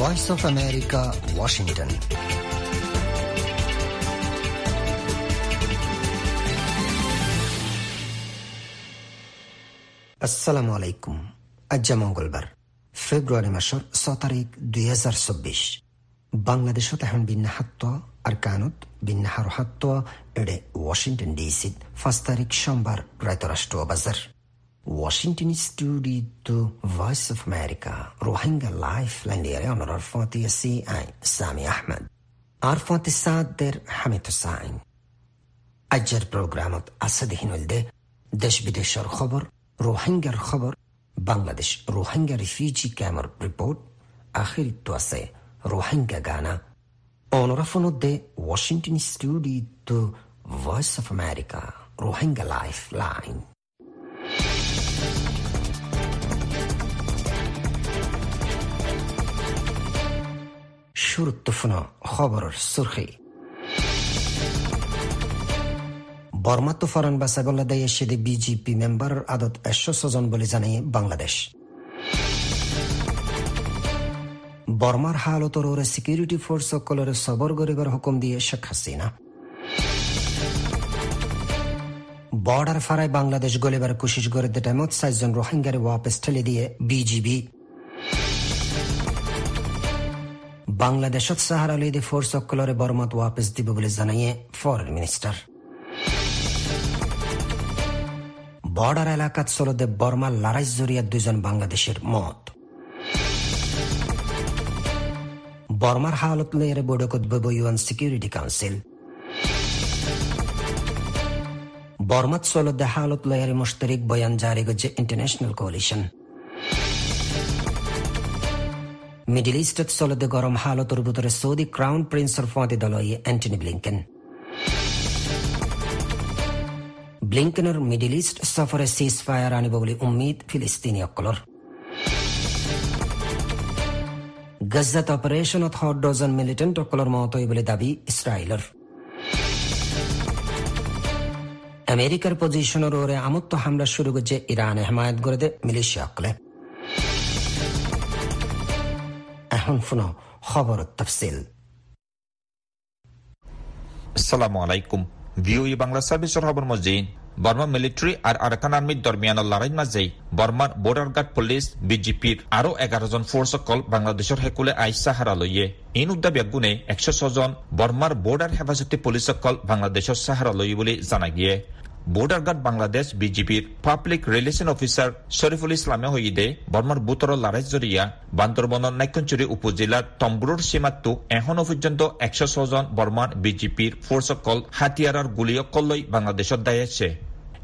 Voice of America Washington আসসালামু আলাইকুম আজ্জা মঙ্গলবার। ফেব্রুৱাৰী মাসৰ ছ তাৰিখ দুই হাজাৰ চৌব্বিছ বাংলাদেশত এখন বিন্যাহাত্ব আর কানত বিন্যাহার হাত্ব এড়ে ওয়াশিংটন ডিসিত পাঁচ তারিখ সোমবার রায়তরাষ্ট্র বাজার। Voice of America Rohingya life লাইনিয়ারে অনরার ফাতি সি আই সামি আহমদ আর ফাতি সাদের হামিদ হুসাইন আজ্জার প্রোগ্রামত আসাদিহীন দে দেশ বিদেশের খবর রোহিঙ্গার খবর বাংলাদেশ রোহিঙ্গা রিফিউজি ক্যাম্পৰ ৰিপৰ্ট আখেৰিতো আছে ৰোহিংগা গানা অনৰাফনদে Washington ষ্টুডিঅ'টো voice of America Rohingya lifeline শুরুত্বফুন খবরের সুরখি। বর্মাত্ম ফরান বাসাগল্লা দেয় সেদে বিজেপি মেম্বার আদত একশো জন বলে জানিয়ে বাংলাদেশ। বর্মার হালতর ওরে সিকিউরিটি ফোর্স সকলের সবর গরিবের হুকুম দিয়ে শেখ হাসিনা। বর্ডার ফারায় বাংলাদেশ গলিবার কোশিশ করে দে টাইমত সাতজন রোহিঙ্গারে ওয়াপস ঠেলে দিয়ে বিজিবি। বাংলাদেশত সাহারা লিদি ফোর্স সকলরে বর্মাত ওয়াপস দিব বলে জানাইয়ে ফরেন মিনিস্টার বর্ডার এলাকাত চলতে বর্মার লড়াই জড়িয়া দুজন বাংলাদেশের মত। বর্মার হালত লয়ের বৈঠকত বইব ইউএন সিকিউরিটি কাউন্সিল বর্মাত চলতে হালত লয়ের মুশতারিক বয়ান মিডিল ইস্টত চলতে গরম হালতর ভিতরে সৌদি ক্রাউন প্রিন্সর ফাঁদি দলয়ে অ্যান্টনি ব্লিংকেন ব্লিংকেনের মিডিল ইস্ট সফরে সিজ ফায়ার আনিব বলে উম্মিদ ফিলিস্তিনি অকলর গজ্জাত অপারেশনত হট ডজন মিলিটেন্ট অকলর মত বলে দাবি ইসরায়েলের আমেরিকার পজিশনের ওরে আমত্ত হামলা শুরু করছে ইরানে হেমায়ত করে দে মিলিশিয়া অকলে ভিওই বাংলা সার্ভিসের খবর মজিদ বর্মা মিলিটারি আর আরাকান আর্মির দরমিয়ান লড়াই মাঝে বর্মার বর্ডার গার্ড পুলিশ বিজেপির আরও এগারো সকল বাংলাদেশের হেকুলে আইসা হারা লইয়ে। ইন উদ্যা ব্যাগুনে একশো ছজন বর্মার বর্ডার হেফাজতি পুলিশ বাংলাদেশের সাহারা লই বলে জানা গিয়ে। বর্ডার গার্ড বাংলাদেশ বিজেপির পাবলিক রিলেশন অফিসার শরীফুল ইসলামে হইদে বর্মার বুতর লড়াই জরিয়া, বান্দরবনের নাইকঞ্চুরি উপজেলার তম্বুরুর সীমাত্তু এখনও পর্যন্ত একশো ছজন বর্মার বিজেপির ফোর্স সকল হাতিয়ারার গুলিয়কল লই বাংলাদেশত দায়াছে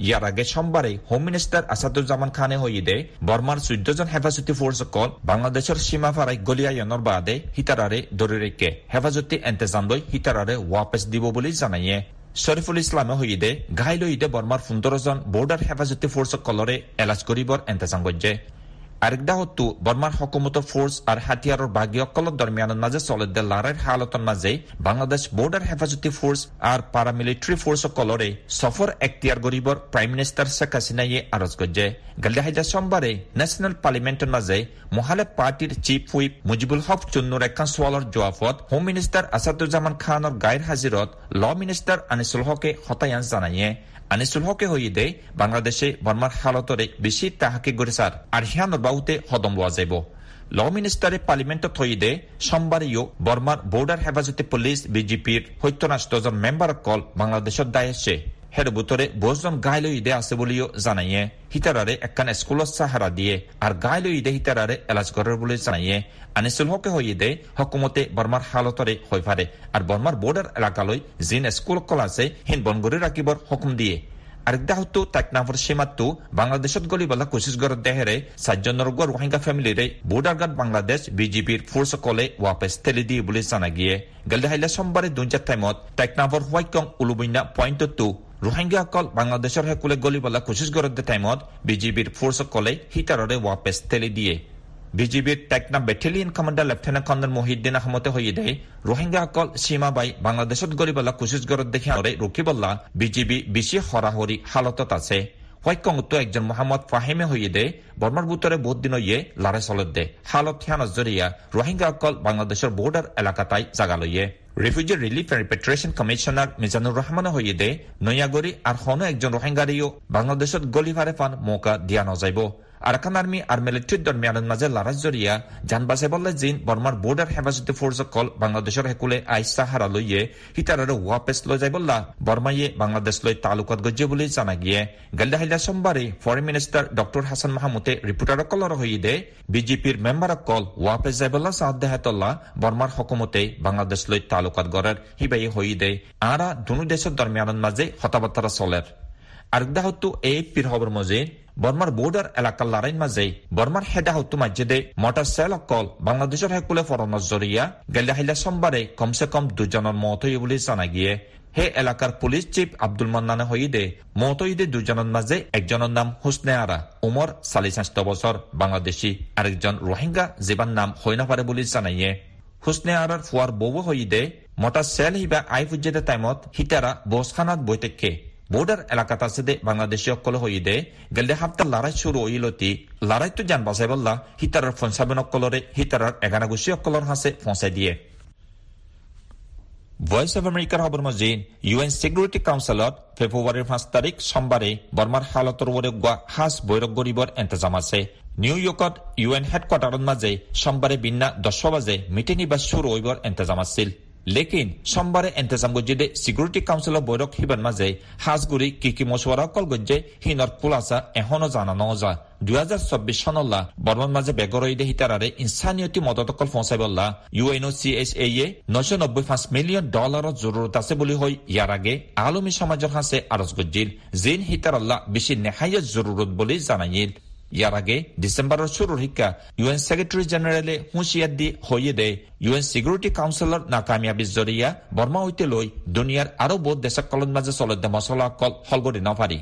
ইয়ার আগে সোমবারে হোম মিনিস্টার আসাদুজ্জামান খানে হইদে বর্মার চৈধ্য হেফাজতি ফোর্স সকল বাংলাদেশের সীমা ফারাই গলিয়ায়নৰ বাদে হিতারারে দরি রেখে হেফাজতি এন্তেজাম লৈ হিতারারে ওয়াপেস দিব বুলি জানাইয়ে। শ্বৰিফুল ইছলামে সহিদে ঘাইলৈ ইদে বৰ্মাৰ সুন্দৰজন বৰ্ডাৰ সেৱাজ্যোতি ফৰ্চক কলৰে এলাজ কৰিবৰ এণ্টাজাংগজ্যে আরেকদা হত্তু বর্মার হকুমতর ফোর্স আর হাতিয়ারর বাগিয়কলৰ দরমিয়ানের মাঝে চলতে লড়াইৰ হালতর মাঝে বাংলাদেশ বর্ডার হেফাজতি ফোর্স আর পারামিলিটারি ফোর্স কলরে সফর এখতিয়ার গরিবর প্রাইম মিনিস্টার শেখ হাসিনাইয়ে আরজ করছে গালিহাইজা সোমবারে ন্যাশনাল পার্লিমেন্টের মাঝে মহালে পার্টির চিফ হুইপ মুজিবুল হক চুন্নুর একখান সোয়ালর জবাবত হোম মিনিস্টার আসাদুজ্জামান খানর গায়ের হাজিরত ল মিনিস্টার আনিসুল হকে হতায়ান জানাইয়ে। আনিসুল হকে হইদে বাংলাদেশে বর্মার হালতরে বেশি তাহাকে গড়েছার আর হিয়ানোর বাহুতে হদম লোৱা যাব। ল মিনিষ্টাৰে পাৰ্লিমেণ্টত থৈদে সোমবাৰেও বৰ্মাৰ বৰ্ডাৰ হেফাজতে পুলিশ বিজেপির পুলিচ বিজেপিৰ সত্যনাষ্টজন মেম্বাৰসকল বাংলাদেশত দায়েছে হের বুতরে বহুজন গাইল ঈদে আছে বলিও জানাইয়ে। হিতারারে একখান স্কুলত সাহারা দিয়ে আর গাইল ঈদে হিতারারে এলাজ করার বলে জানাইয়ে। আনিসুল হকে হইদে হকুমতে বর্মার হালতরে হৈ পারে আর বর্মার বর্ডার এলাকালৈ জিন স্কুল কল আছে হিন বনগরি রাখিবর হুকুম দিয়ে। আরেকদা হতো তাকনাফর সীমাত্তু বাংলাদেশত গলিবালা কোশিশ গড় দেহেরে সাতজনের গড় রোহিঙ্গা ফ্যামিলিরে বর্ডার গার্ড বাংলাদেশ বিজেপির ফোর্স কলে ওয়াপেস তেলি দিয়ে বলে জানা গিয়ে। গেলে হাইলা সোমবারে দুঞ্চার টাইমত তাকনাফর হোয়াইকং উলুবইনা পয়েন্টতো ৰোহিংগাসকল বাংলাদেশৰ হেকুলে গলিবলা কোচিছ গড়তে টাইমত বিজেপিৰ ফোৰ্সকলে হিতাৰৰে ৱাপেছ ঠেলি দিয়ে। বিজেপিৰ টেকনা battalion commander lieutenant colonel Mohiuddin আহমদে হইদে ৰোহিংগাসকল সীমা বাই বাংলাদেশত গলিবলা কোচিছ গড়ত দেখি ৰখিবলা বিজেপি বেছি সৰাসৰি হালতত আছে হোয়াইকংত একজন মোহাম্মদ ফাহিমে হইয়ে দে বর্মার বুতরে বহুত দিন ইয়ে লারে চলত দে হালত থিয়ানত জরিয়া রোহিঙ্গা অকল বাংলাদেশের বর্ডার এলাকাতাই জাগা লইয়ে refugee relief and repatriation commissioner Mizanur Rahman হইয়ে দে নয়াগরি আর হনো একজন রোহিঙ্গারিও বাংলাদেশত গলিভারে ফান মৌকা দিয়া নজাইব আরাকান আর্মি আর মিলিটারির দরমিয়ানের মাঝে লড়াই জরিয়া জান বাসে বললে জিন বর্মার বর্ডার হেফাজতে ফোর্স কল বাংলাদেশের হেকুলে আইস সাহারা লইয়ে হিতারে ওয়াপেস লৈ যাই বললা বর্মাইয়ে বাংলাদেশ লৈ তালুকত গজ্জে বলে জানা গিয়ে গেল্লা হাইলা সোমবারে ফরেন মিনিস্টার ডক্টর হাসান মাহমুদে রিপোর্টার কলর হই দে বিজেপির মেম্বার কল ওয়াপেস যাই বললা সাদ দেহাতল্লা বর্মার হকুমতে বাংলাদেশ লৈ তালুকত গড়ের হিবাই হই দে আরা দুনু দেশের দরমিয়ানের মাঝে হতাবার্তারা চলের। আরেকদা হতো এই পীর মজে বর্মার বর্ডার এলাকার লড়াইর মাঝে বর্মার হেদা হতো মাঝে মোটর সেল অকল বাংলাদেশের হেকুলে ফরনৰ জরিয়া গেলে সোমবারে কমসে কম দুজনের মত হই বলে জানা গিয়ে হে এলাকার পুলিশ চিফ আব্দুল মান্নানে হইদে মত হইদে দুজনের মাঝে একজনের নাম হুসনে আরা উমর চাল্লিশ বছর বাংলাদেশী আরেকজন রোহিঙ্গা যেবার নাম হই না পারে বলে জানাইয়ে ফুয়ার বউ হইদে মটার সেল হিবা আই ফুজেদে টাইমত হিতারা বসখানাত বৈঠকে বর্ডার এলাকাত আছে দে, বাংলাদেশি অকল হইদে গেলে হাপ্তার লড়াই শুরু হইলতি লড়াই তো জান বাসাই বললা হিতারার ফনসাবেন অকলরে হিতারার এগানাগুছি অকলর হাসে ফসাই দিয়ে। ভয়েস অব আমেরিকাৰ খবৰ মজিন ইউ এন কাউন্সিলত ফেব্ৰুৱাৰীৰ পাঁচ তাৰিখ সোমবাৰে বৰ্মাৰ হালতৰ ওপৰত গোৱা সাজ বৈৰক কৰিবৰ ইন্তজাম আছে। নিউয়ৰ্কত ইউ এন হেডকোৱাৰ্টাৰৰ মাজে সোমবাৰে বিন্না দহ বাজে মিটিং নিবাস শুরু হইবৰ ইন্তজাম আছিল লেকিন সোমবারে এন্তেজাম গজ্জে সিকিউরিটি কাউন্সিলৰ বৈঠক হিবান মাজে হাজগুৰি কি কি মশওয়ারা কল গজ্জে হিনৰ খোলাসা এখনও জানা নজা দুই হাজার চব্বিশ সনল্লা বর্মন মাঝে বেগরইদে হিতারারে ইনসানিয়তি মদতকল ফসাইবল্লা U N O C S A নশ নব্বই পাঁচ মিলিয়ন ডলাৰৰ জরুরত আছে বুলি হৈ ইয়াৰ আগে আলমী সমাজৰ হাসে আরজ গজ্জিল। জিন হিতারাল্লাহ বেশি নেহাইয়ত জরুরত বুলি জানাইল। ইয়াৰ আগে ডিচেম্বৰৰ শুরুর শিক্ষা ইউ এন জেনারেলে হুঁচিয়াত দি হৈয়ে দে ইউ এন ছিকিউৰিটি কাউন্সিলৰ নাকামিয়াবী জৰিয়া বৰ্মা সৈতে লৈ দুনিয়াৰ আৰু বহুত দেশসকলৰ মাজে চলতে মছলা কল হলগৰি নপাৰি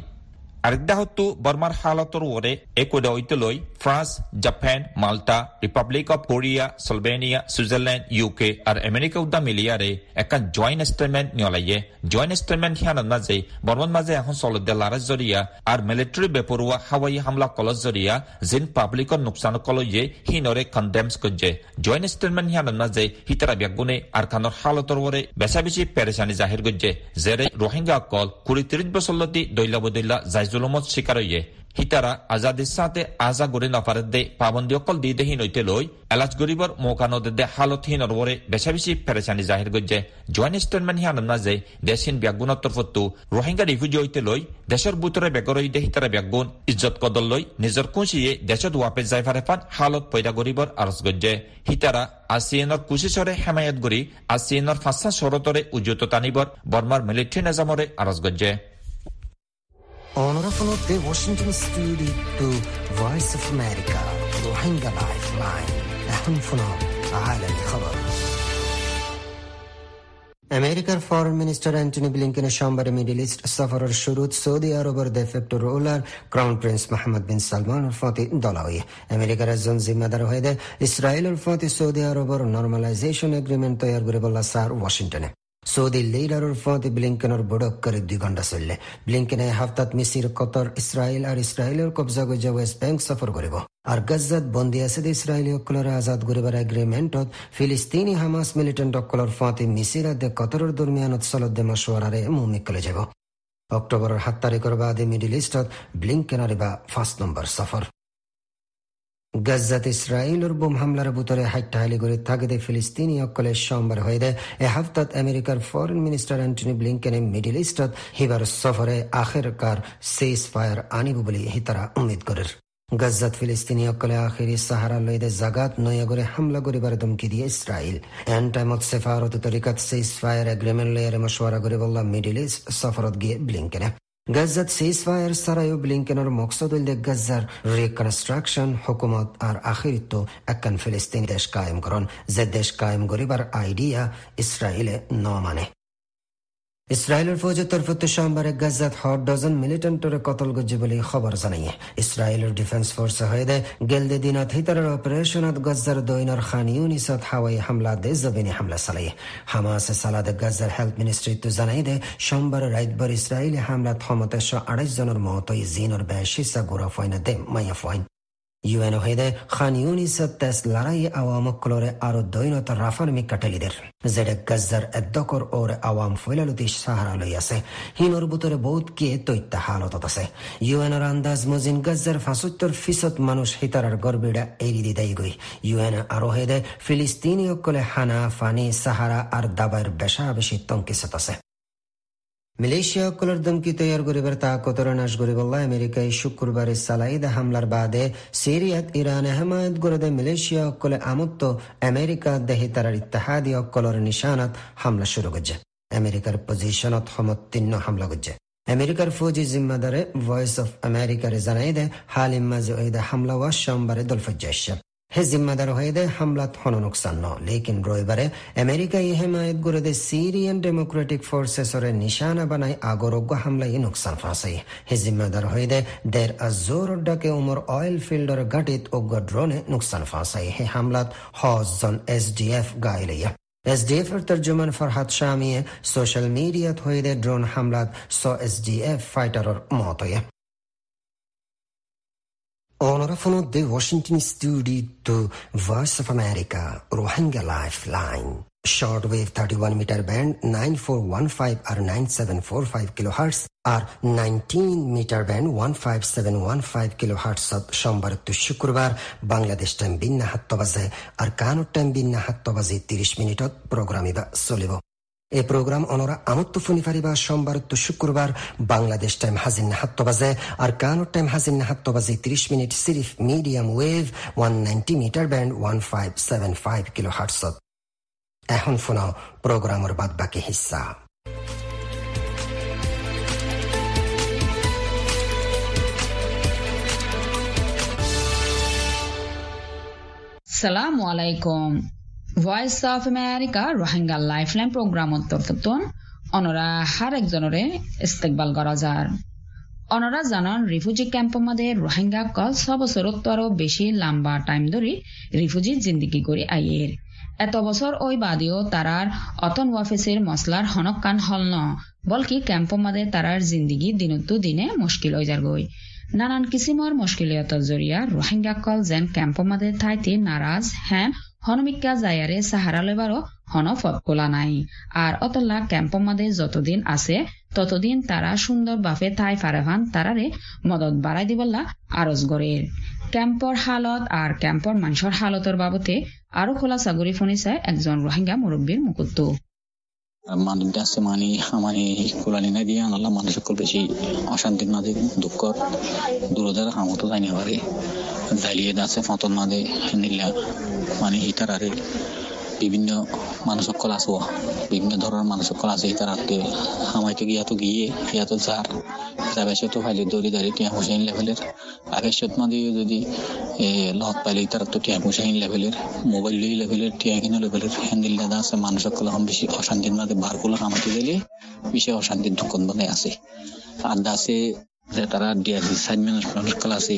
আরেকদাহত্তু বর্মার হালতর ওরে একোদা ঐতলই France, Japan, Malta, republic of Korea, Slovenia, Switzerland, UK R America উদ্দা মিলিয়ারে একটা জয়েন্ট স্টেটমেন্ট নিয়লাইয়ে জয়েন্ট স্টেটমেন্ট হিয়ানোর মাঝে বর্মন মাঝে এখন চলদে লারাজ জরিয়া আর মিলিটারি বেপরুয়া হাওয়াই হামলা কলজ জরিয়া জিন পাবলিকর নুকসান কলইয়ে হিনরে কন্ডেমস করছে জয়েন্ট স্টেটমেন্ট হিয়ানোর মাঝে হিতারা ব্যাগুনে আর খানোর হালতর ওরে বেশা বেশি পেরেশানি জাহির করছে জেরে রোহিঙ্গা কল কুড়ি তিরিশ বছর লতি দৈলা যাই জুলুমত শিকার হইয়ে হিতারা আজাদির সাথে আজা গড়ে নফারের দে, পাবন্দি অকল দি দেহি নইতে লই এলাচ গরিবর মৌকানো দে, হালত হিন ওরে বেশা বেশি পেরেছানি জাহির গজ্জে জয়েন্ট স্টেটমেন্ট হিয়ান নাজে দেশিন ব্যাগুণত্তর ফত্তু রোহিঙ্গা রিফিউজি লই দেশের বুতরে বেগরই দে হিতারা ব্যাগুণ ইজ্জত কদল লই নিজর কুঁচিয়ে দেশত ওয়াপে যাই ফারে ফান হালত পয়দা গরিবর আরস গজ্জে। হিতারা আসিয়েনর কুশিসরে হেমায়ত গরি আসিয়েনর ফাঁসা সরতরে উজ্জত টানিবর বর্মার মিলিটারি নিজামরে আরস গজ্জে। Onorevole de Washington Studio to Voice of America روحينجا لايف لاين أهم فنون عالم خبر আমেরিকার ফরেন মিনিস্টার অ্যান্টনি ব্লিংকেনের সোমবারে মিডিল ইস্ট সফরের শুরুত সৌদি আরবের de facto ruler crown prince Mohammed bin সালমানের ফতি দলাউই আমেরিকার একজন জিম্মাদার হয়ে দেয় ইসরায়েলের ফতি সৌদি আরবের নর্মালাইজেশন এগ্রিমেন্ট তৈরি করে বললা স্যার ওয়াশিংটনে ব্লিংকেনৰ বড়ক কৰি দুই ঘণ্টা চলিলে ব্লিংকেনে হাফতাত মিচিৰ কটৰ ইছৰাইল আৰু ইছৰাইলৰ কব্জা গজ্জা ৱেষ্ট বেংক সফৰ কৰিব আৰু গজ্জাত বন্দী আছে ইছৰাইলীসকলৰে আজাদ কৰিবৰ এগ্ৰিমেণ্টত ফিলিস্তিনী হামাছ মিলিটেণ্টসকলৰ ফতে মিচিৰ আদে কটৰৰ দৰমিয়ানত চলত দে মছৱাৰাৰে মুমিকলে যাব অক্টোবৰৰ সাত তাৰিখৰ বাদে মিডিল ইষ্টত ব্লিংকেনৰ বা ফাৰ্ষ্ট নম্বৰ সফৰ গাজাত ইছৰাইলৰ বোম হামলাৰ বুটৰে হাইটাহালি কৰি থাকিতে ফিলিস্তিনীসকলে সোমবাৰ হৈ দে এসপ্তাহত আমেৰিকাৰ ফৰেন মিনিষ্টাৰ এণ্টনি ব্লিংকেনে মিডিল ইষ্টত সিবাৰ সফৰে আখেৰকাৰ চেজ ফায়াৰ আনিব বুলি হিতাৰা উম্মিদ কৰে গাজাত ফিলিস্তিনীসকলে আখেৰি চাহাৰা লৈ দে জাগাত নয়াগৰে হামলা কৰিবাৰ ধমকি দিয়ে ইছৰাইল এন টাইমত চেফাৰত তৰিকাত চেজ ফায়াৰ এগ্ৰিমেণ্ট লৈয়াৰে মছৱাৰা কৰিব মিডিল ইষ্ট সফৰত গিয়ে ব্লিংকেনে। গাজাত সিজফায়ার ছাড়াইও ব্লিংকেনের মকসদ হইল গাজার রিকনস্ট্রাকশন হুকুমত আর আখিরিত একখান ফিলিস্তিনি দেশ কায়েম করন যে দেশ কায়েম করিবার আইডিয়া ইসরায়েলে ন মানে ইসরায়েলের ফৌজের তরফতে সোমবারে গাজাত হট ডজন মিলিটেন্টরে কতল গজ্জে বলে খবর জানাই। ইসরায়েলের ডিফেন্স ফোর্স হয়ে গেলদে দিনত হিতারের অপারেশনত গজ্জার দৈনর খান ইউনিসত হাওয়াই হামলা দে জবিনি হামলা চালাই হামাস সালাদ গাজার হেলথ মিনিস্ট্রি তো জানাই দে সোমবার রাইতবার ইসরায়েলি হামলাত ক্ষমতাশ আড়াইশ জনের মত জিনর বেশিসা গোরা ফয়না দে মাইয়া ফয়ন। ইউএন হইদে খান ইউনিসেফ তেস লড়াই আওয়ামকলরে আরও দৈনত রাফার মিকাটেলিদের জেডে গজ্জার এদ্দকর ওর আওয়াম ফৈলালতি সাহারা লই আছে। হিনর বুতরে বহুত কে তৈত্যা হালতত আছে। ইউএনর আন্দাজ মজিন গজ্জার ফাঁসত্তর ফিসত মানুষ হিতারার গর্বিডা এরি দিদাই গই। ইউএন আরও হেদে ফিলিস্তিনি অকলে হানা, ফানি, সাহারা আর দাবার বেশা বেশি তঙ্কিসত আছে। মালয়েশিয়া কলর দমকি তৈয়ার করিবার তাকতর নাশ করিবল্লা আমেরিকায় শুক্রবারে সালাইদ হামলার বাদে সিরিয়াত, ইরান হেমায়ত গরদে মালয়েশিয়া অকলে আমত্ত আমেরিকা দেহি তারার ইত্তেহাদি অকলর নিশানাত হামলা শুরু করছে। আমেরিকার পজিশনত সমত্তীর্ণ হামলা করছে। আমেরিকার ফৌজি জিম্মাদারে ভয়েস অফ আমেরিকারে জানাই দে হাল ইম্মাজে হামলা ওয়া সোমবারে দলফজ্জা হে জিম্মাদার হয়ে দে হামলাত হন নোকসান ন লেকিন রবিবারে আমেরিকা ই হেমায়ত করে দে সিরিয়ান ডেমোক্রেটিক ফোর্সেসরে নিশানা বানাই আগরোগ্য হামলা ই নোকসান ফাঁসাই হে জিম্মাদার হয়ে দে দের আজোর ডাকে উমর অয়েল ফিল্ডর গাটিত অজ্ঞ ড্রোনে নোকসান ফাঁসাই হে হামলাত হজন এস ডি এফ গাইলিয়া এস ডি এফ এর তর্জমান ফরহাদ শামিয়ে সোশ্যাল মিডিয়াত হয়ে দে ড্রোন হামলাত স এস ডি এফ ফাইটারর মতয়ে Ora från The Washington Studio Voice of America, Rohingya Lifeline. Shortwave 31 meter band 9415 or 9745 kilohertz আর 19 মিটার ব্যান্ড 15715 কিলোহার্টজ সোমবার তো শুক্রবার বাংলাদেশ টাইম বিন্না হাত্ত বাজে আর কানুর টাইম বিন্না হাত্ত বাজে 30 মিনিটত প্রোগ্রাম ইবা চলিব এই প্রোগ্রাম অনরা আমত্ত ফোনি ফারিবা সোমবার তো শুক্রবার বাংলাদেশ টাইম হাজির হাত্ত বাজে, আর কানোর টাইম হাজির হাত্ত বাজে ত্রিশ minute সিরিফ medium wave one ninety metre band one five seven five kilo হার্টসত এখন শোনাও প্রোগ্রামের বাদ বাকি হিস্সা সালামু আলাইকুম। Voice of America Rohingya lifeline প্রোগ্রামত তরফতন অনরা হার একজনরে ইস্তেকবাল করা যার। অনরা জানান রিফুজি ক্যাম্প মধ্যে রোহিঙ্গা কল ছ বছরত আরও বেশি লম্বা টাইম ধরে রিফুজি জিন্দিগি করে আইয়ের। এত বছর ওই বাদেও তারার অতন ওয়াফেসের মশলার হনক কান হল ন, বলকি ক্যাম্প মাদে তারার জিন্দিগি দিনতো দিনে মুশকিল হয়ে যার নানান কিসিমর মুশকিলিয়তর জরিয়া রোহিঙ্গা কল যেন ক্যাম্প মাদে ঠাইতে নারাজ হ্যাঁ হনমিকা জায়ারে সাহারা লেবারও হন ফতকোলা নাই। আর অতলা ক্যাম্প মাদে যতদিন আছে, ততদিন তারা সুন্দর বাফে তাই ফারেভান তারারে মদত বাড়াই দিবল্লা আরজ গড়ের ক্যাম্পর হালত আর ক্যাম্পর মানুষের হালতর বাবতে আরও খোলা সাগরি ফোনিছে একজন রোহিঙ্গা মুরব্বীর মুকুত্ত। মানুষ মানে মানে কোরআনি না দিয়ে আনাল্লাহ মানুষ সকল বেশি অশান্তির মাঝে দুঃখ দূরদার হামতো জানি পারে দালিয়ে দাসে ফতন মাঝে, নিল্লা মানে হিতার আরে। বিভিন্ন মানুষ সকল আসব বিভিন্ন ধরনের মানুষ সকল আছে হামাইতে গিয়া তো গিয়ে ইয়া তো যার। যাবে তো ফাইলে দৌড়ি দাঁড়িয়ে টিয়া হুসাইন লেভেলের। আকাশত মাঝে যদি লত পাইলে তার তো টিয়া হুসাইন লেভেলের, মোবাইল লই লেভেলের, টিয়া কিনো লেভেলের হ্যান্ডেল দাদা আছে মানুষ সকল বেশি অশান্তির মাঝে বার করলে হামাইতে গেলে বেশি অশান্তির দুঃখ মানে আছে। আর আছে যে তারা ডিআরসি সাইড ম্যানেজমেন্ট আছে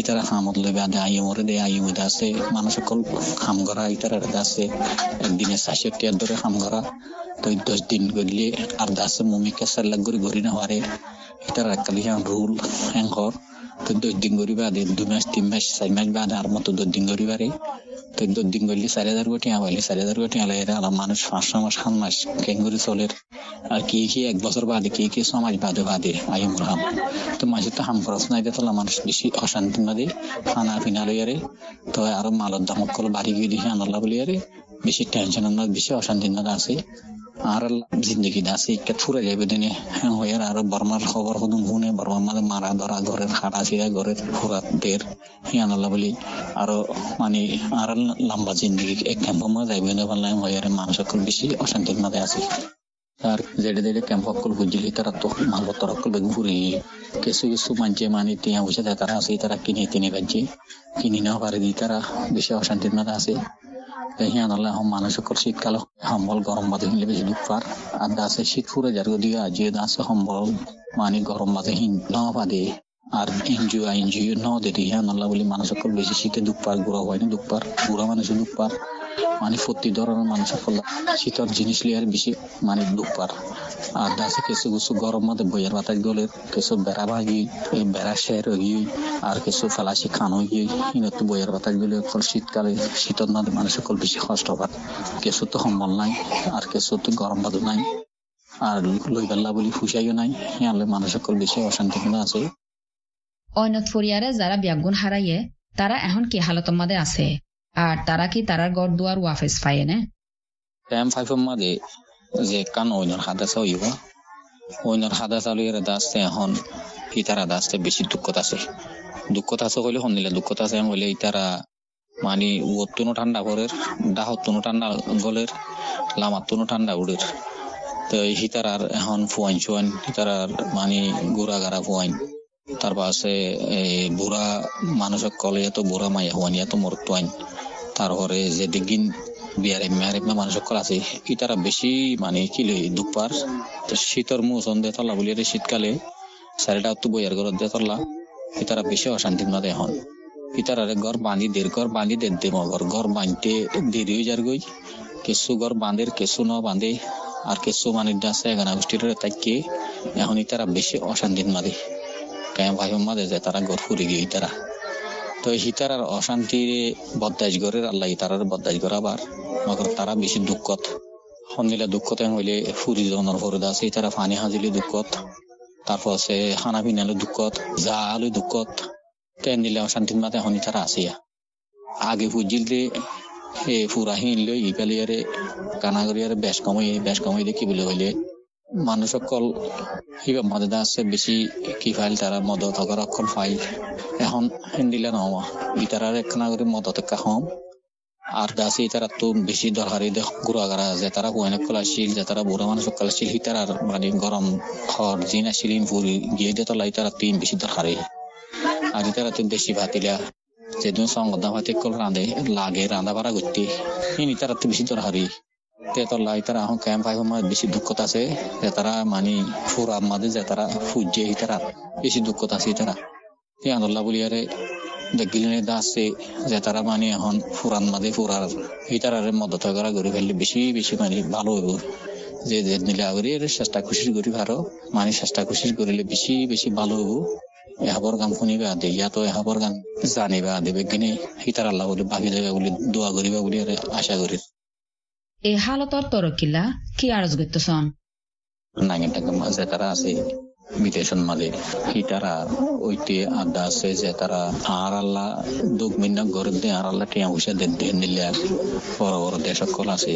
ইতারা হামত লইবে আদে আইএমরে দে আইএমতে আছে মানুষ সকল হাম করা ইতারা আছে একদিনে চারশো টিয়ার ধরে হাম করা। তো দশ দিন গলিয়ে আর দাসে মুমি কেসার লাগ করে ঘুরি না হারে ইতারা কালি রুল হ্যাঙ্কর তো দশ দিন করি বাদে দুই মাস, তিন মাস, চার মাস বাদে, আর মতো দশ দিন করি বারে তো দশ দিন করলে চারি হাজার কোটি পাইলে চারি হাজার কোটি আলাই আর মানুষ পাঁচশো মাস, সাত মাস কেঙ্গুরি চলের আর কি কি এক বছর বাদে, কি কি সমাজ বাদে বাদে আইম হাম তো মাঝে তো হাম খরচ নাই তোলা মানুষ বেশি অশান্তি বাদে খানা পিনা লইয়ারে তো আরও মালত দাম কল বাড়ি গিয়ে দিছে আনাল্লা বলি আরে বেশি টেনশন বেশি অশান্তি না আছে। আর জিন্দগি আছে ইকা ফুরে যাবে দিনে হয়ে আর বর্মার খবর হদুন শুনে বর্মার মাঝে মারা ধরা ঘরের হাড়া ছিড়া ঘরের ফুরাত দের হিয়ান আল্লাহ বলি আরও মানে আর লম্বা জিন্দগি এক ক্যাম্প মাঝে যাইবে না পারলাম হয়ে মানুষ বেশি অশান্তির মাঝে আছে আর যেটা যেটা ক্যাম্প সকল বুঝলি তারা তো মাল তারা সকল বেগুন কিছু কিছু মানছে মানে টিয়া বসে তারা আছে তারা কিনে তিনে বাজছে কিনে নেওয়া পারে দি তারা বেশি অশান্তির মাঝে আছে হিয়ান আল্লাহ হম মানুষ সকল শীতকাল সম্বল গরম বাদে হিলে বেশি পার আর দাসে শীত ফুরে যার দিকে আজিয়ে দাসে সম্বল মানে গরম বাদে হিন ন বাদে আর এনজিও আইনজিও ন দিদি হিয়ান আল্লাহ বলি মানুষ সকল বেশি শীতে দুঃখ পার গুড়া হয়নি দুঃখ পার বুড়া মানুষের দুঃখ পার মানে প্রতি ধরনের মানুষ সকল শীতর জিনিস লিয়ার বেশি মানে দুঃখ পার। আর দাসে কিছু কিছু গরম মধ্যে বইয়ের বাতাস গলে, কিছু বেড়া ভাগি বেড়া শের হই, আর কিছু ফেলাসি খান হই ইনত বইয়ের বাতাস গলে অকল শীতকালে শীতর নদী মানুষ সকল বেশি কষ্ট পার কিছু তো সম্বল নাই, আর কিছু তো গরম বাদু নাই, আর লই বেল্লা বলি ফুসাইও নাই, ইয়ালে মানুষ সকল বেশি অশান্তি কিন্তু আছে। অন্যত ফরিয়ারে যারা ব্যাগুন হারাইয়ে, তারা এখন কি হালত মাঝে আছে? আর তারা কি তারার গড় দুয়ার ওয়াফেস পাইয়ে নে? টাইম ফাইভের মাঝে যে কান ওইনর হাদাসা হইব। ওইনর হাদাসা লইয়ারে দাসতে এখন ইতারা দাসতে বেশি দুঃখত আছে। দুঃখত আছে কইলে শুনিলে দুঃখত আছে হইলে ইতারা মানে ওত্তুনো ঠান্ডা করের ডাহত্তুনো ঠান্ডা গলের, লামাত্তুনো ঠান্ডা উড়ের। তো হিতারার এখন ফুয়াইন চুয়াইন, হিতারার মানে গুড়া গাড়া ফুয়াইন। তারপর আছে বুড়া মানুষক কলে এত বুড়া মাইয়া হুয়ান এত মরতুয়াইন তারপরে যে দিগিন বিয়ারে, মেয়ারে মানুষ সকল আছে ইতারা বেশি মানে কি দুপার। তো শীতর মৌসুম দিয়ে তলা বলি শীতকালে চারিটা তো বইয়ার ঘর দিয়ে তলা ইতারা বেশি অশান্তি মাদে এখন। ইতারারে ঘর বাঁধি দের, ঘর বাঁধি দের দে ঘর ঘর বাঁধতে দেরি হয়ে যার গই। কিছু ঘর বাঁধের কিছু ন বাঁধে, আর কিছু মানে আছে এগানা গোষ্ঠীর তাইকে এখন ইতারা বেশি অশান্তি মাদে কেন ভাই মাদে যে তারা ঘর ফুরে গিয়ে ইতারা তো হিতার আর অশান্তি বদাইশ গড়ের আল্লাহ তারার বদাইশ গড় আবার। মগর তারা বেশি দুঃখত। সন্দিলে দুঃখত হইলে ফুরি জনের ফরদ আছে। তারা পানি হাজিলে দুঃখত। তারপর আছে খানা পিনালে দুঃখত যা আলো দুঃখত কেন দিলে অশান্তির মাতে হনি তারা আছে আগে ফুজিল দে এ ফুরা হিন লই ইপালিয়ারে কানাগরিয়ারে বেশ কমাই বেশ কমাই দেখি বলে হইলে মানুষ সকল হিবা মদত আছে বেশি কি ফাইল তারা মদত হকর অকল ফাইল। এখন হিন্দিলে নহমা ইতারার একখানা করে মদত একা হম। আর দাসি তারা তো বেশি দরকারি গুড়াগারা যে তারা কোয়েনে কল আসিল যে তারা বুড়া মানুষ সকল আসিল হিতার মানে গরম হর জিন আসিল ফুরি গিয়ে দিয়ে তলাই তারা তিন বেশি দরকারি আর ইতারা তো দেশি ভাতিলা যেদিন সংগদা ভাতি কল রাঁধে লাগে রাঁধা বাড়া করতে ইনি তারা তো বেশি দরকারি দুঃখত আছে, যে দুঃখত আছে মানে এখন ভালো যে চেষ্টা খুশি করি ভারো মানে চেষ্টা খুশি করিলে বেশি বেশি ভালো হইব এহাবর গান শুনিবা, দে ইয়াতো এহাবর গান জানিবা, দেবে কিনে হিতার আল্লাহ বলে বাকি দেবে বলে দোয়া করিবা বলে আশা করি এই হালতর তরকিলা কি আরজ করতেছন? নাঙে টাকা মাঝে তারা আছে, বিদেশন মাঝে। হিতারা ওইতে আড্ডা আছে যে তারা আর আল্লাহ দুঃখ মিন্না ঘর দিয়ে আর আল্লাহ টিয়া পয়সা দিয়ে নিলে আর বড় বড় দেশ সকল আছে।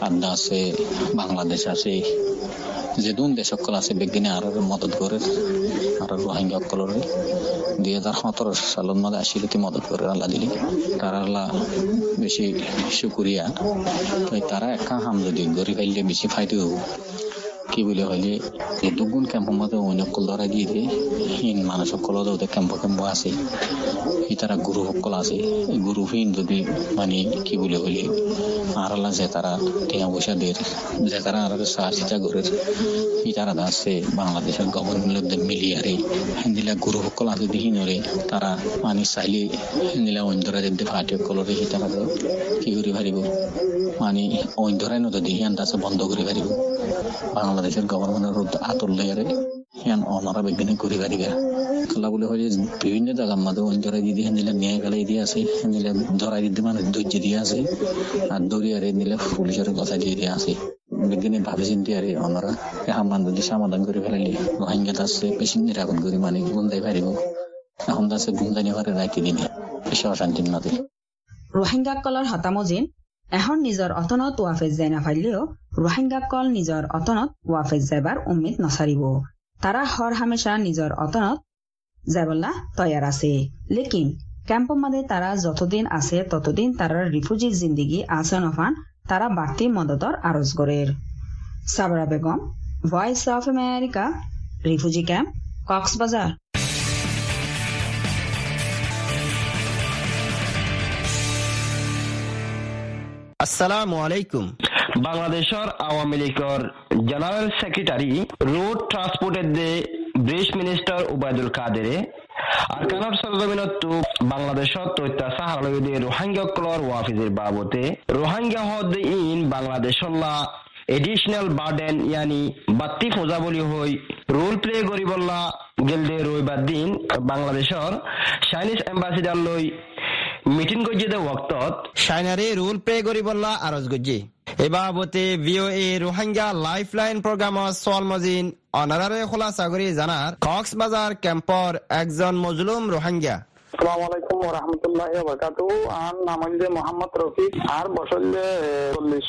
আড্ডা আছে, বাংলাদেশ আছে। যে দুন দেশ সকল আছে, বিজ্ঞানী আর মদত করে আর রোহিঙ্গা সকলের। দুই হাজার সতেরো সালের মধ্যে আসিলে মদত করে আল্লাহ দিলি। তার আল্লাহ বেশি সুকুরিয়া তারা একা হাম যদি গরিব বেশি ফাইতে হব। হইলে দুগুণ ক্যাম্পৰ মধ্যে অন্য সকল ধরা গিয়ে হীন মানুষ সকল ওদের ক্যাম্প ক্যাম্প আছে। ই তারা গুরু সকল আছে। এই গুরুহীন যদি মানে কি বলে হইলে আর আল্লাহ যে তারা টিয়া পয়সা দের যে তারা আর সাহায্যতা করে ই তারা আছে। বাংলাদেশের গভর্নমেন্ট মিলিয়ারে হিন্দিলা গুরু সকল আছে দিহিনরে তারা মানে চাইলে হিন্দিলা অন্যরা যদি ফাটি সকলরে সি তারা কি করে পারিব মানে অন্যরাই নদী হিয়ান আছে, বন্ধ করে পারিব বাংলাদেশের গভর্নমেন্টের আতর লেয়ারে হিয়ান অনারা বিজ্ঞানী করে পারিবা খেলা বলে হয় বিভিন্ন জায়গার মাঝে ধরাই দিদি হেন্দিলে নিয়ে ফেলাই দিয়ে আছে হেন্দিলে ধরাই দিদি মানে ধৈর্য দিয়ে আছে আর দরিয়ারে নিলে পুলিশের কথা দিয়ে দিয়ে আছে বিজ্ঞানী ভাবে চিন্তি আরে ওনারা হামান যদি সমাধান করে রোহিঙ্গা আছে বেশি নিরাপদ করে মানে গুন্দাই পারিব এখন পারে রাইতে দিনে। অশান্তির মাঝে। ৰোহিংগাসকলৰ হতামজিন এখন নিজৰ অতনত ৱাফেজ যাই নাফাৰিলেও ৰোহিংগাসকল নিজৰ অতনত ৱাফেজ যাইবাৰ উম্মিদ নচাৰিব। তাৰা হৰ হামেশা নিজৰ অতনত যাবলা তৈয়ার আছে। লেকিন ক্যাম্পের মাঝে তারা যতদিন আছে ততদিন তারা রিফিউজির জিন্দিগি আছে নফান তারা বাড়তি মদতর আরজ গড়ের Sabra Begum Voice of America refugee camp Cox's Bazar আসসালামু আলাইকুম। বাংলাদেশের আওয়ামী লীগের জেনারেল সেক্রেটারি রোড ট্রান্সপোর্টের দে ব্রিজ মিনিস্টার উবায়দুল কাদেরে আর কানার সরজমিনত বাংলাদেশত তথ্য সাহারলবিদে রোহাঙ্গা কলর ওয়াফিজের বাবতে, রোহাঙ্গা হদ ইন বাংলাদেশল্লা এডিশনাল বার্ডেন ইয়ানি বাত্তি ফোজা বলি হই রোল প্লে করিবল্লা গেলদে রবিবার দিন বাংলাদেশর চাইনিজ এম্বাসিডার লৈ মিটিং গজ্জি দে ওয়াক্তত। সাইনারে রুল প্লে করিবল্লা আরজ গজ্জি এবাবতে ভিওএ রোহিঙ্গা লাইফ লাইন সোয়াল মজিন অনারারে খোলা সাগরি জানার কক্সবাজাৰ ক্যাম্পর একজন মজলুম রোহিঙ্গা। আসসালামু আলাইকুম ওয়া রাহমাতুল্লাহি ওয়া বারাকাতুহু। আর নাম হইলে মোহাম্মদ রফিক আর বসলে চল্লিশ।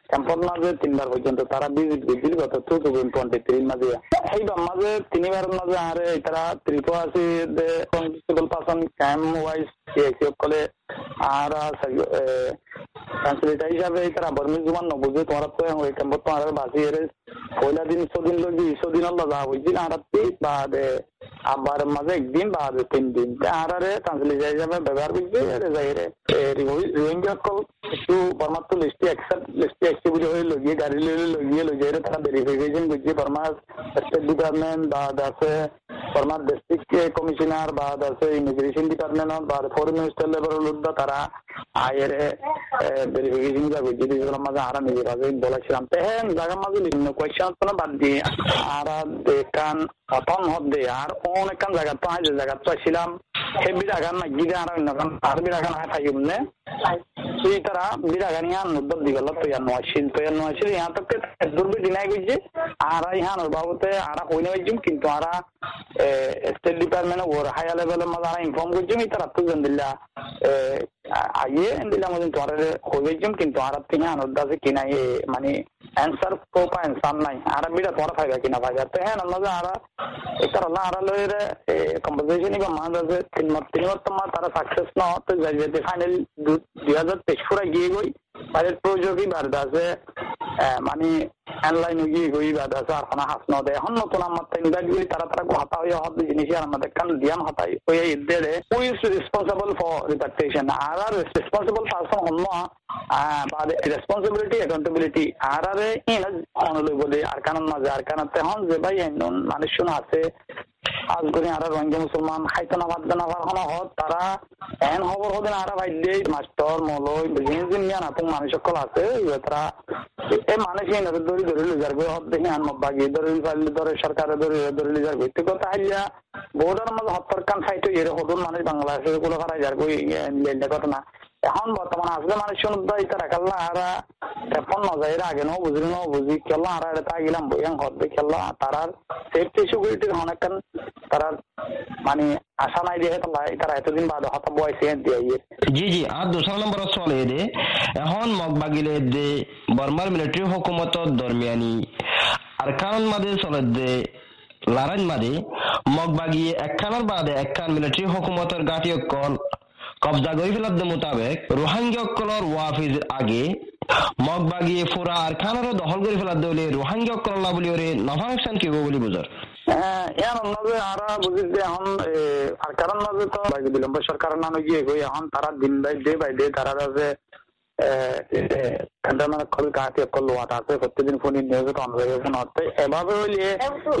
ক্যাম্পর মাজে তিনবার পর্যন্ত তারা ভিজিট করছিল গত থাউজেন্ড টোয়েন্টি থ্রির মাঝে এইবার মাঝে তিনবার মাঝে আরে তারা ত্রিপুরা আছে কনস্টেবল পার্সন ক্যাম্প ওয়াইজ সকলে আর ট্রান্সলেটার হিসাবে তারা বর্মি জুমান নবুঝে তোমার তো ওই ক্যাম্পর তোমার বাসি এর পয়লা দিন দিন লগি দিন আল্লাহ যা হয়েছিল আর বাদ আবার মাঝে একদিন বাদ তিন দিন আর ট্রান্সলেটার হিসাবে ব্যবহার করছে যাই রোহিঙ্গা কল একটু বর্মার তো লিস্টি অ্যাকসেপ্ট লিস্টি অ্যাক্টিভিটি হয়ে লগিয়ে, গাড়ি লইলে লগিয়ে লইয়ে তারা ভেরিফিকেশন করছে বর্মার স্টেট ডিপার্টমেন্ট বা আছে বর্মার ডিস্ট্রিক্ট কমিশনার বা আছে ইমিগ্রেশন ডিপার্টমেন্ট বা ফরেন মিনিস্টার লেভেলের লোক তারা আয়ের ভেরিফিকেশন যাবে যদি মাঝে বলেছিলাম। তেহেন জায়গার মাঝে বিভিন্ন বাদ দিয়ে আর দেখান প্রথম হদ্দে আর অনেক জায়গা তো আজ জায়গা তো ছিলাম সেই রাখান না গিরে আর অন্য আর বিরাগান হয় থাকিম নে তারা উদ্যোগ দিগল তো ইয়ান নোয়াছিল তো ইয়ান নোয়াছিল ইহা তো দুর্বি দিনাই গেছে আর ইহান বাবুতে আরা হইনে হইছিম কিন্তু আরা স্টেট ডিপার্টমেন্ট ওর হায়ার লেভেলের মাঝে আরা ইনফর্ম করছিম তারা তো জান দিল্লা আইয়ে দিল্লা মধ্যে তোমার হইছিম কিন্তু আরা তিন আনোর দাসে কিনা মানে অ্যান্সার প্রপার অ্যান্সার নাই। আরা বিরা তোমার ফাইবা কিনা ফাইবা তো হ্যাঁ মাঝে আরা এটার আল্লাহ আরা লয়ের কম্পোজিশন বা মাঝ আছে তিন মাস তিন মাস তোমার তারা সাকসেস ন তো যাই যেতে ফাইনাল দুই হাজার তেইশ ফুরা গিয়ে গই বাইরের প্রযোগী বাড়তে আছে? মানে অনলাইন গিয়ে গই বাদ আছে আর কোনো হাস নদে। এখন নতুন আমার তাই নিবাদ গিয়ে তারা তারা হাতা হয়ে হত জিনিস আর আমাদের কান দিয়ান হাতাই হয়ে ইদ্দেরে who is responsible for repatriation আর আর রেসপন্সিবল পার্সন হন্য বা রেসপন্সিবিলিটি অ্যাকাউন্টেবিলিটি আর আরে ইন অনলই বলে আর কারণ মাঝে আর কারণ তেহন যে ভাই এমন মানুষ আছে আজ করে আর রঙ্গে মুসলমান খাইতো না ভাত না ভাত হন হত তারা এন খবর হদিন আর ভাই দে মাস্টার মলই বিজনেস দিন নিয়া নাপুং মানুষ সকল আছে তারা এই মানুষ এনে ধরি ধরে লিজার গই হত দেখি আন বাগি ধরে ফাইলে ধরে সরকারে ধরে ধরে লিজার গই তো কথা হাইয়া বোর্ডের মধ্যে হত্তর কান খাইতো এর হদুন মানুষ বাংলাদেশেরগুলো যার গই লেলে ঘটনা এখন বর্তমান আসলে মানুষ শুনতে ইতারা কাল্লা আরা এখন নজাইরা আগে নো বুঝলি নো বুঝি খেলা আর এটা তাগিলাম বইয়াং হদ্দে খেলা তারার সেফটি সিকিউরিটির অনেকখান তারার মানে আশা নাই দিয়ে তারা তারা এতদিন বাদ হতা বয়সে দিয়ে জি জি আর দোসরা নম্বর চলে দে এখন মগ বাগিলে দে বর্মার মিলিটারি হুকুমতর দরমিয়ানি আর কারণ মাদে চলে দে লারাইন মাদে, মগ বাগিয়ে একখানার বাদে একখান মিলিটারি হুকুমতর গাঁটি কল কবজা ফেলার মোতাবেক রোহাঙ্গীয়কলর ওয়াফিজ আগে, মগ বাগিয়ে ফোরা আর খানারও দখল করে ফেলার দলে রোহাঙ্গীয়কল বলি ওরে নভাকসান কি বলি বুঝার ইয়ার মাঝে আরা বুঝি যে এখন আর কারণ মাঝে তো বিলম্ব সরকারের নামে গিয়ে এখন তারা দিন বাই ডে বাই ডে তারা আছে ফোন নিউজ কনভারসেশন হচ্ছে এভাবে হইলে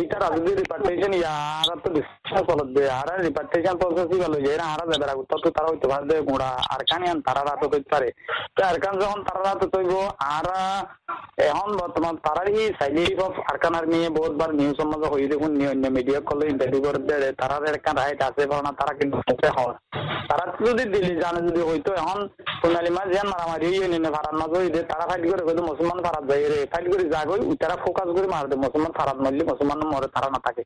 ইটার যদি রিপার্টেশন ইয়ার তো বিশ্বাস চলত দে আর রিপার্টেশন প্রসেস গেল যে আরা দেবে উত্তর তো তারা হইতে পারে গুড়া আর কানি আন তারা রাত হইতে পারে? তো আর কান যখন তারা রাত তৈব আর এখন বর্তমান তারারই সাইড অফ আরকান আর্মি বহুত বার নিউজ সমাজ হই দেখুন অন্য মিডিয়া কলে ইন্টারভিউ করে দেয় তারা এরকান রাইট আছে না তারা কিন্তু হয় তারা যদি দিল্লি জানে যদি হইতো, এখন সোনালী মাছ যেন মারামারি ভাড়ার হইতে তারা ফাইট করে কইলো, মুসলমান ফারাত যাই রে। ফাইট করে যা গই তারা ফোকাস করে মার দে, মুসলমান ফারাত মারলে মুসলমান মরে, তারা না থাকে।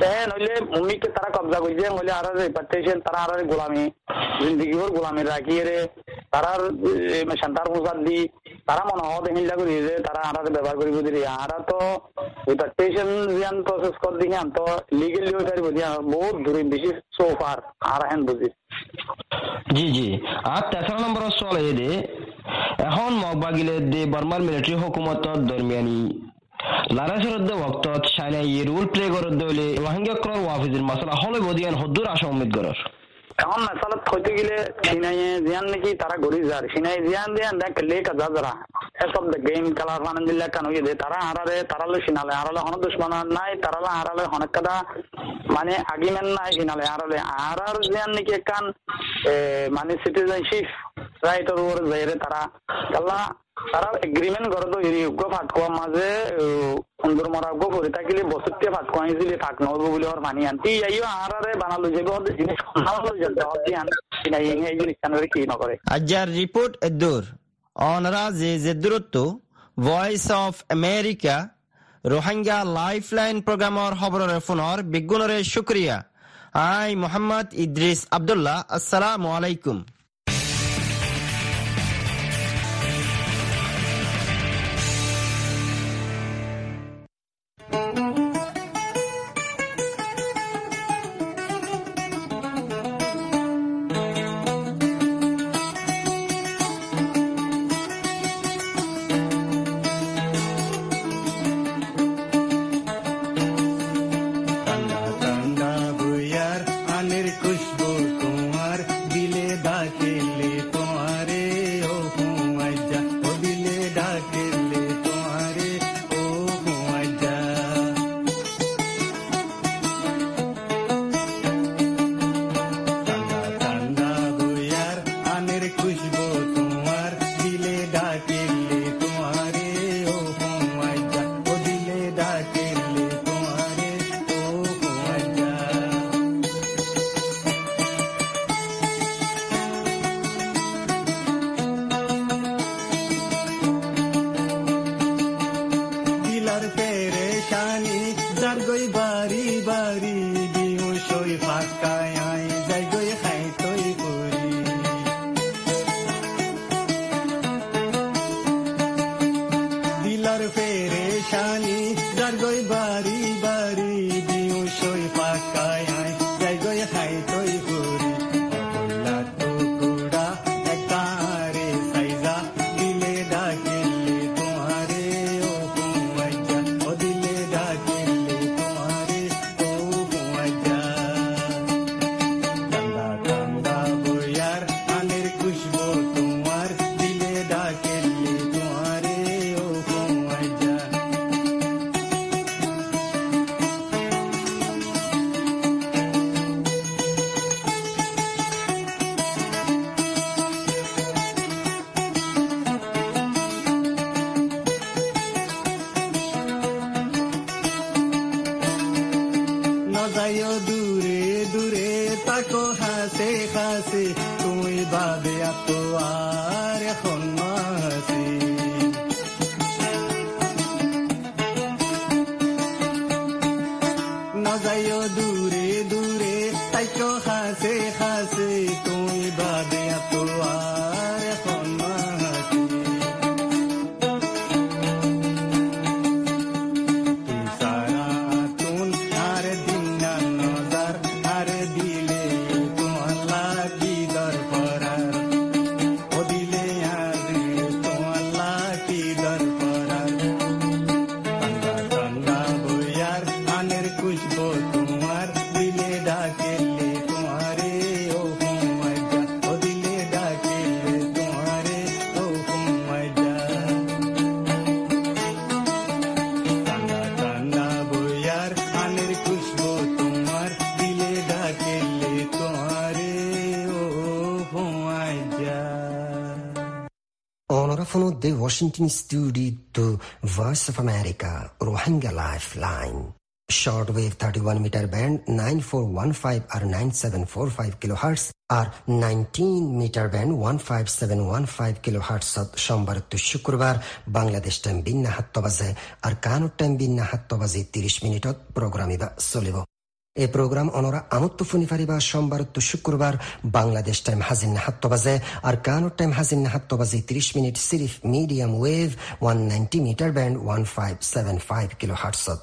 তে নইলে মুমিকে তারা কবজা করছে নইলে আর রিপার্টেশন তারা আর গোলামি জিন্দগি ভর গোলামি রাখিয়ে রে। তারার সেন্টার পৌঁছার দি তারা মনে হয় হিল্লা করি যে তারা আরাতে ব্যবহার করিব দিদি আরা তো রিপার্টেশন জিয়ান প্রসেস কর দিকে তো লিগেলি হয়ে পারিব বহুত দূরে বেশি সোফার আর হেন বুঝি জি জি। আর তেসরা নম্বর চলে দে। এখন মগবাগিলে দে বর্মার মিলিটারি হুকুমতর দরমিয়ানি লারাসরদ্দে ওয়াক্তত সাইনা ই রুল প্লে করত দলে রোহিঙ্গা ক্রর ওয়াফিজের মাসালা হলে বদিয়ান হদ্দুর আশা উম্মিদ করর এখন মেসালত হইতে গেলে সিনাইয়ে জিয়ান নাকি তারা গড়ি যার সিনাই জিয়ান দিয়ান দেখ লেক যা যারা এসব গেম ফান দিল্লা কান তারা হারারে তারালে সিনালে হারালে হন দুশ্মন নাই তারালে হারালে হনেক কাদা। মানে আগিমেন নাই সিনালে হারালে হারার জিয়ান নাকি মানে সিটিজেনশিপ রাইটর ওর যাইরে তারা তারা এগ্রিমেন্ট করে তো এরি উগ্র ফাটকোয়া মাঝে সুন্দর মরা করে থাকিলে বসতে ফাটকোয়া দিলে ফাট নহব বলে ওর মানি আনতি। আইও আহারে বানালো যে জিনিস খাওয়ালো যে হতি আন এই জিনিস কানরে কি নকরে আজার রিপোর্ট এদুর অনরা যে যে voice of America Rohingya lifeline প্রোগ্রামর খবরের ফোনর বিজ্ঞানরে শুক্রিয়া আই, মোহাম্মদ ইদ্রিস আবদুল্লাহ, আসসালামু আলাইকুম। night. সাজাইও দূরে দূরে তাইকো হাসে হাসে তো Washington studio to Voice of America Rohingya Lifeline. Shortwave 31 meter band 9415 or 9745 kilohertz আর 19 মিটার ব্যান্ড 15715 কিলোহার্টজ সোমবার তো শুক্রবার বাংলাদেশ টাইম বিন্না হাত্ত বাজে আর কানুর টাইম বিন্না হাত্ত বাজে 30 মিনিটত প্রোগ্রাম ইবা চলিব এই প্রোগ্রাম অনরা আমত্ত ফুনি ফারিবা সোমবার তো শুক্রবার বাংলাদেশ টাইম হাজিন হাত্ত বাজে, আর কানো টাইম হাজিন হাত্ত বাজে ত্রিশ minute সিরিফ medium wave one ninety metre band one five seven five kilo হার্টসত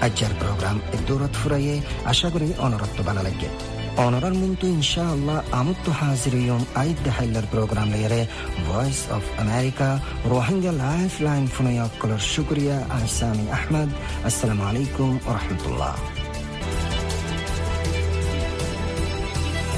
আজ্জার প্রোগ্রাম দৌরত ফুরাইয়ে আশা করি অনরত্ব বানা লাগে অনরার মুন্তু ইনশা আল্লাহ আমত্ত হাজির ইয়ম আইদ দেহাইলার প্রোগ্রাম লেয়ারে voice of America Rohingya lifeline ফুনয়া কলর শুক্রিয়া আহসানি আহমদ আসসালামু আলাইকুম ওরহমতুল্লাহ